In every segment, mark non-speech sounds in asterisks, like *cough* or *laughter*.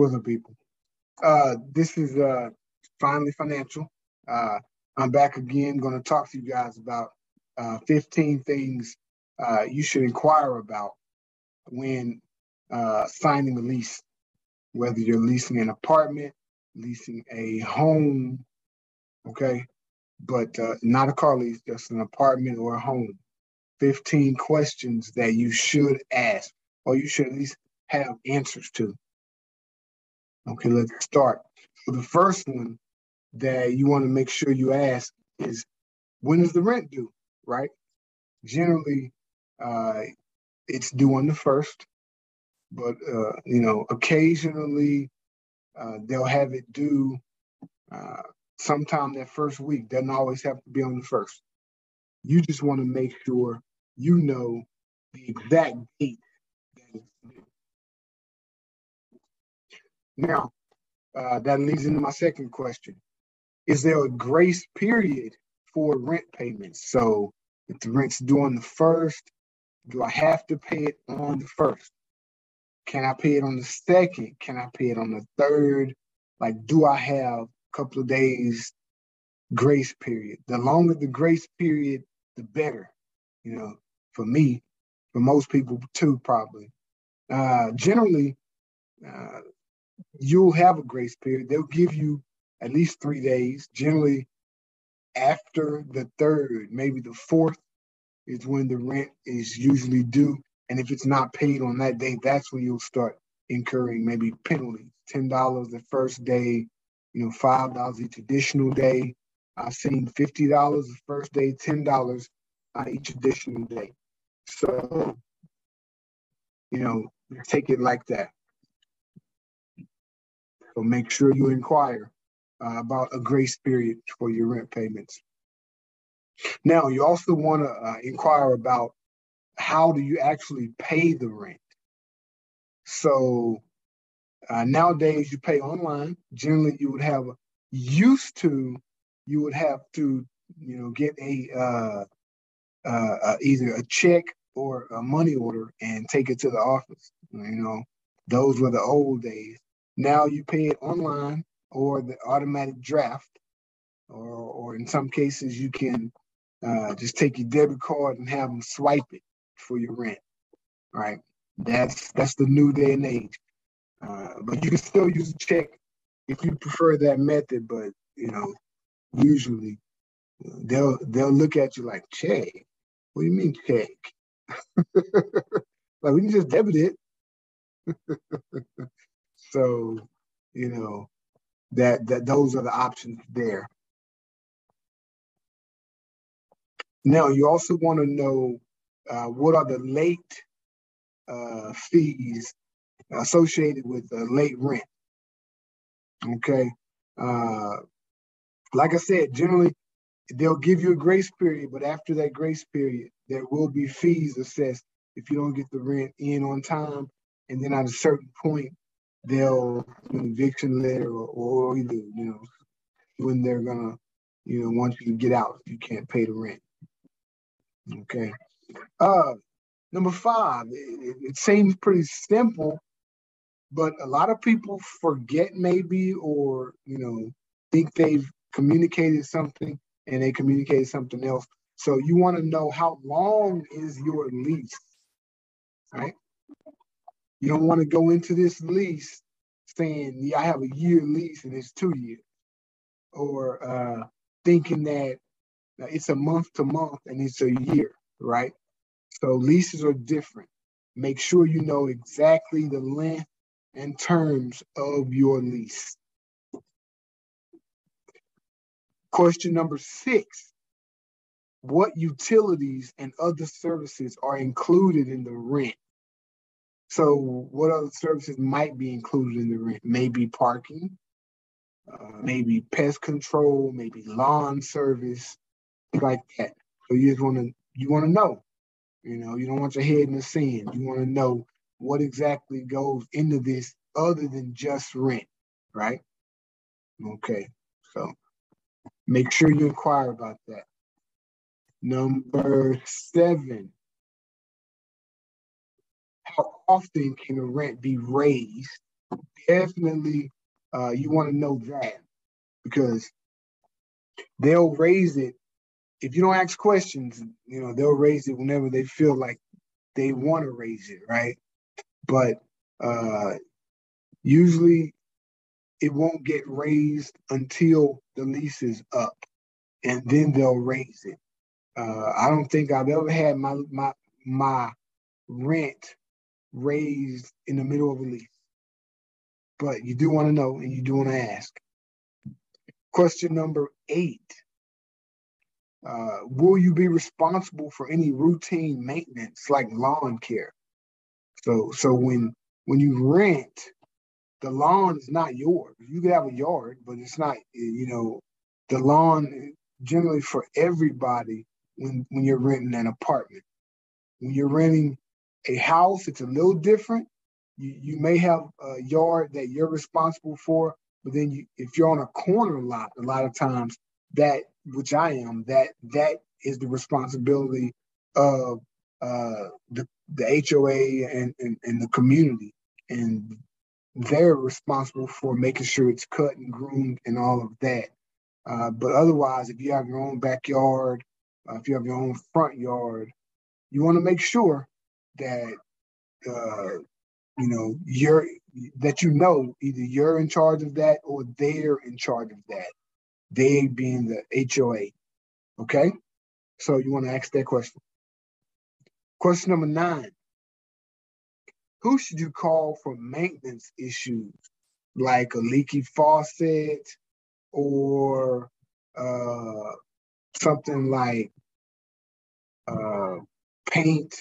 Up, people? Uh, this is uh, Finally Financial. Uh, I'm back again, going to talk to you guys about uh, 15 things uh, you should inquire about when uh, signing a lease, whether you're leasing an apartment, leasing a home, okay, but uh, not a car lease, just an apartment or a home. 15 questions that you should ask, or you should at least have answers to. Okay, let's start. So the first one that you want to make sure you ask is when is the rent due, right? Generally, uh, it's due on the first, but uh, you know, occasionally uh, they'll have it due uh, sometime that first week. Doesn't always have to be on the first. You just want to make sure you know the exact date Now, uh, that leads into my second question. Is there a grace period for rent payments? So if the rent's due on the first, do I have to pay it on the first? Can I pay it on the second? Can I pay it on the third? Like, do I have a couple of days grace period? The longer the grace period, the better. You know, for me, for most people too, probably. Uh, generally, uh, you'll have a grace period. They'll give you at least three days. Generally, after the third, maybe the fourth, is when the rent is usually due. And if it's not paid on that day, that's when you'll start incurring maybe penalties. Ten dollars the first day, you know, five dollars each additional day. I've seen fifty dollars the first day, ten dollars uh, each additional day. So, you know, take it like that. So make sure you inquire uh, about a grace period for your rent payments. Now, you also want to uh, inquire about how do you actually pay the rent. So uh, nowadays you pay online. Generally, you would have used to you would have to you know get a uh, uh, uh, either a check or a money order and take it to the office. You know, those were the old days. Now you pay it online or the automatic draft, or, or in some cases you can uh, just take your debit card and have them swipe it for your rent. Right? That's that's the new day and age. Uh, but you can still use a check if you prefer that method. But you know, usually they'll they'll look at you like check. What do you mean check? *laughs* like we can just debit it. *laughs* So, you know, that that those are the options there. Now, you also want to know uh, what are the late uh, fees associated with the late rent. Okay. Uh, like I said, generally they'll give you a grace period, but after that grace period, there will be fees assessed if you don't get the rent in on time. And then at a certain point, they'll eviction letter or, or you know when they're gonna you know want you get out you can't pay the rent. Okay. Uh, number five, it, it seems pretty simple, but a lot of people forget maybe or you know think they've communicated something and they communicated something else. So you want to know how long is your lease, right? You don't want to go into this lease saying, yeah, I have a year lease and it's two years. Or uh, thinking that it's a month to month and it's a year, right? So leases are different. Make sure you know exactly the length and terms of your lease. Question number six What utilities and other services are included in the rent? So, what other services might be included in the rent? Maybe parking, uh, maybe pest control, maybe lawn service, like that. So you just want to you want to know. You know, you don't want your head in the sand. You want to know what exactly goes into this other than just rent, right? Okay, so make sure you inquire about that. Number seven, how often can the rent be raised definitely uh, you want to know that because they'll raise it if you don't ask questions. You know they'll raise it whenever they feel like they want to raise it, right? But uh, usually it won't get raised until the lease is up, and then they'll raise it. Uh, I don't think I've ever had my my my rent raised in the middle of a lease, but you do want to know and you do want to ask. Question number eight. Uh, will you be responsible for any routine maintenance like lawn care? So, so when when you rent, the lawn is not yours. You could have a yard, but it's not. You know, the lawn generally for everybody when when you're renting an apartment. When you're renting a house, it's a little different. You you may have a yard that you're responsible for, but then you, if you're on a corner lot, a lot of times that which I am, that that is the responsibility of uh, the the HOA and, and, and the community, and they're responsible for making sure it's cut and groomed and all of that. Uh, but otherwise, if you have your own backyard, uh, if you have your own front yard, you want to make sure that uh, you know you're that you know either you're in charge of that or they're in charge of that. They being the HOA. Okay, so you want to ask that question. Question number nine: Who should you call for maintenance issues like a leaky faucet or uh, something like uh, paint.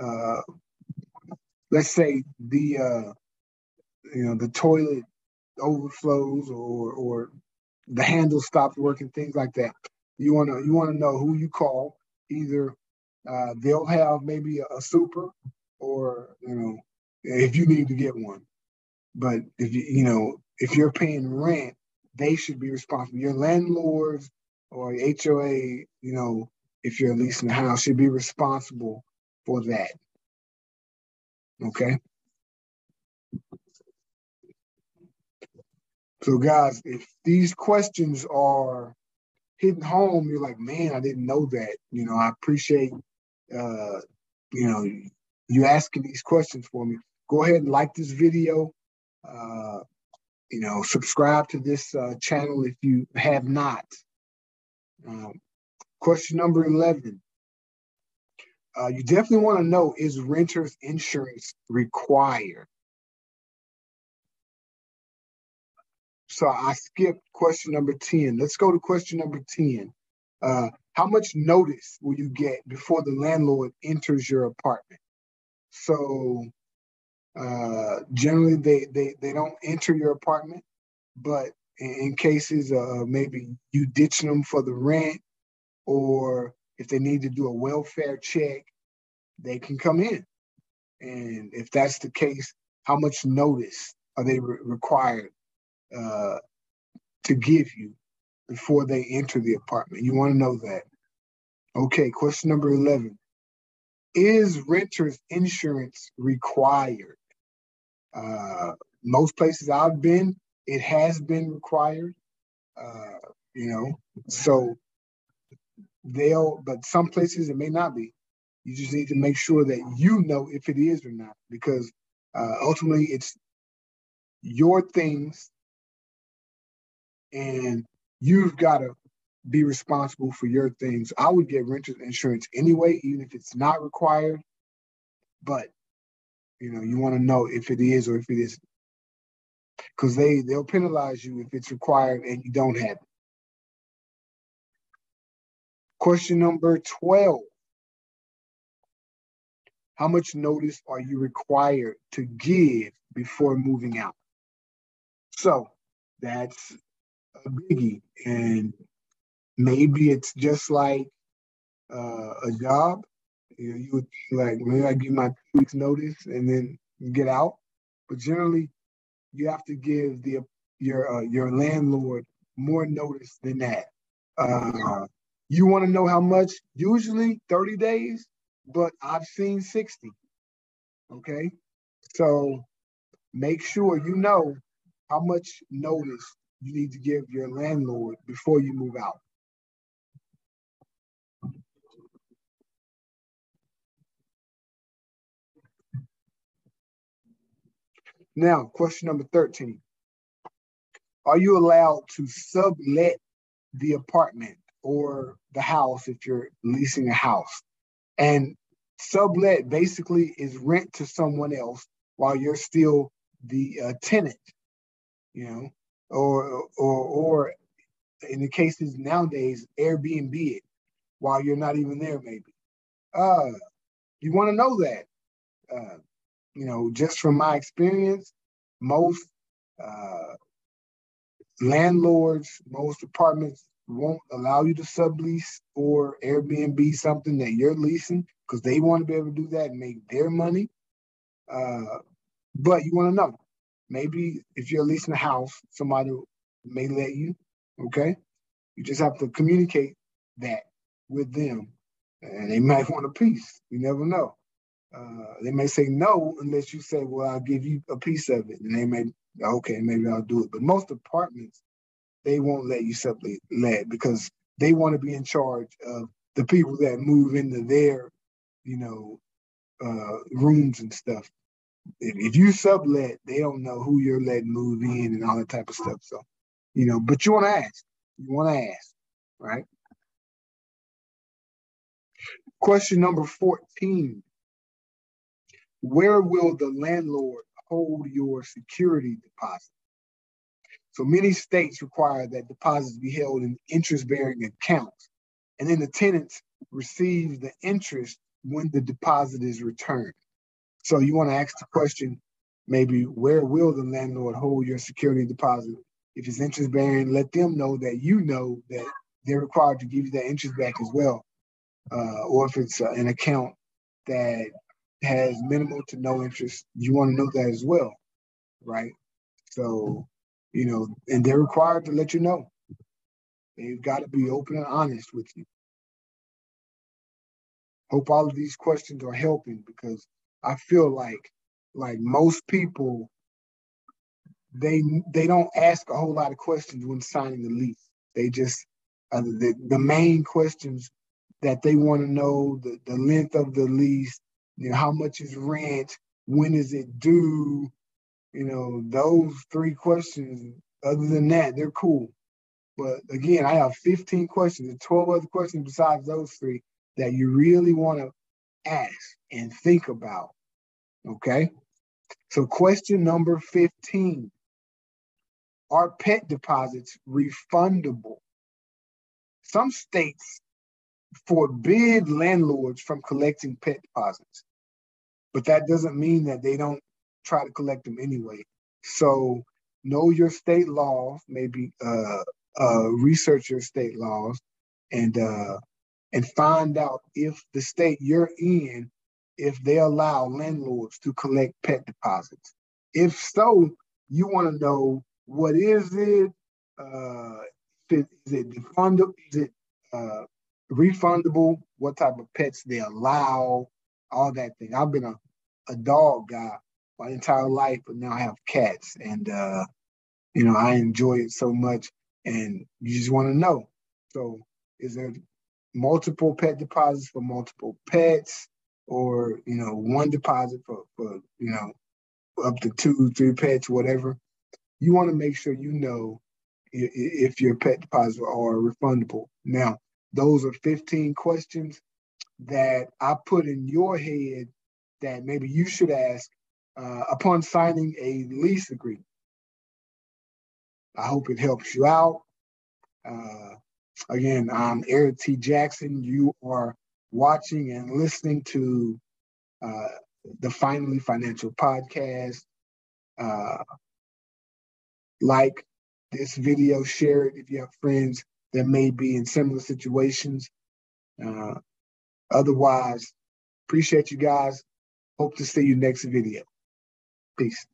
Uh, let's say the uh, you know the toilet overflows or or the handle stops working, things like that. You wanna you wanna know who you call. Either uh, they'll have maybe a, a super, or you know if you need to get one. But if you you know if you're paying rent, they should be responsible. Your landlords or HOA, you know, if you're leasing a house, should be responsible for that. Okay. So, guys, if these questions are hitting home, you're like, man, I didn't know that. You know, I appreciate, uh, you know, you asking these questions for me. Go ahead and like this video. Uh, you know, subscribe to this uh, channel if you have not. Um, question number 11. Uh, you definitely want to know is renter's insurance required? So I skipped question number 10. Let's go to question number 10. Uh, how much notice will you get before the landlord enters your apartment? So uh, generally, they, they, they don't enter your apartment, but in, cases maybe you ditching them for the rent, or if they need to do a welfare check, they can come in. And if that's the case, how much notice are they re- required uh, to give you before they enter the apartment? You want to know that. Okay, question number 11. Is renter's insurance required? Uh, most places I've been, it has been required. Uh, you know, so they'll, but some places it may not be. You just need to make sure that you know if it is or not, because uh, ultimately it's your things, and you've got to be responsible for your things. I would get renter's insurance anyway, even if it's not required. But you know, you want to know if it is or if it isn't. Because they, they'll penalize you if it's required and you don't have it. Question number 12. How much notice are you required to give before moving out? So that's a biggie. And maybe it's just like uh, a job you know, you would think like maybe I give my two weeks notice and then get out. But generally, you have to give the your uh, your landlord more notice than that. Uh, you want to know how much? Usually 30 days, but I've seen 60. Okay, so make sure you know how much notice you need to give your landlord before you move out. Now, question number 13. Are you allowed to sublet the apartment or the house if you're leasing a house? And sublet basically is rent to someone else while you're still the uh, tenant, you know, or or or in the cases nowadays, Airbnb it while you're not even there, maybe. Uh, you want to know that. Uh, you know, just from my experience, most uh, landlords, most apartments won't allow you to sublease or Airbnb something that you're leasing because they want to be able to do that and make their money. Uh, but you want to know, maybe if you're leasing a house, somebody may let you. Okay, you just have to communicate that with them, and they *laughs* might want a piece. You never know. Uh, they may say no unless you say, "Well, I'll give you a piece of it," and they may, okay, maybe I'll do it. But most apartments, they won't let you sublet let because they want to be in charge of the people that move into their, you know, uh, rooms and stuff. If you sublet, they don't know who you're letting move in and all that type of stuff. So, you know, but you want to ask. You want to ask, right? Question number 14 where will the landlord hold your security deposit? So many states require that deposits be held in interest bearing accounts, and then the tenants receive the interest when the deposit is returned. So you want to ask the question maybe where will the landlord hold your security deposit? If it's interest bearing, let them know that you know that they're required to give you that interest back as well. Uh, or if it's uh, an account that has minimal to no interest, you want to know that as well, right? So, you know, and they're required to let you know. They've got to be open and honest with you. Hope all of these questions are helping because I feel like like most people they they don't ask a whole lot of questions when signing the lease. They just uh, the, the main questions that they want to know the, the length of the lease, you know, how much is rent, when is it due, you know, those three questions. Other than that, they're cool. But again, I have 15 questions and 12 other questions besides those three that you really want to ask and think about. Okay. So, question number 15 Are pet deposits refundable? Some states forbid landlords from collecting pet deposits but that doesn't mean that they don't try to collect them anyway. So know your state laws, maybe uh, uh, research your state laws, and uh, and find out if the state you're in, if they allow landlords to collect pet deposits. If so, you want to know what is it? Uh, is it refundable? Is it uh, refundable? What type of pets they allow? all that thing. I've been a, a dog guy my entire life, but now I have cats, and uh, you know I enjoy it so much. And you just want to know. So, is there multiple pet deposits for multiple pets, or you know one deposit for for you know up to two, three pets, whatever? You want to make sure you know if your pet deposits are refundable. Now, those are 15 questions that I put in your head that maybe you should ask uh, upon signing a lease agreement. I hope it helps you out. Uh, again, I'm Erik T. Jackson. You are watching and listening to uh, the Finally Financial Podcast. Uh, like this video, share it if you have friends that may be in similar situations. Uh, Otherwise, appreciate you guys. Hope to see you next video. Peace.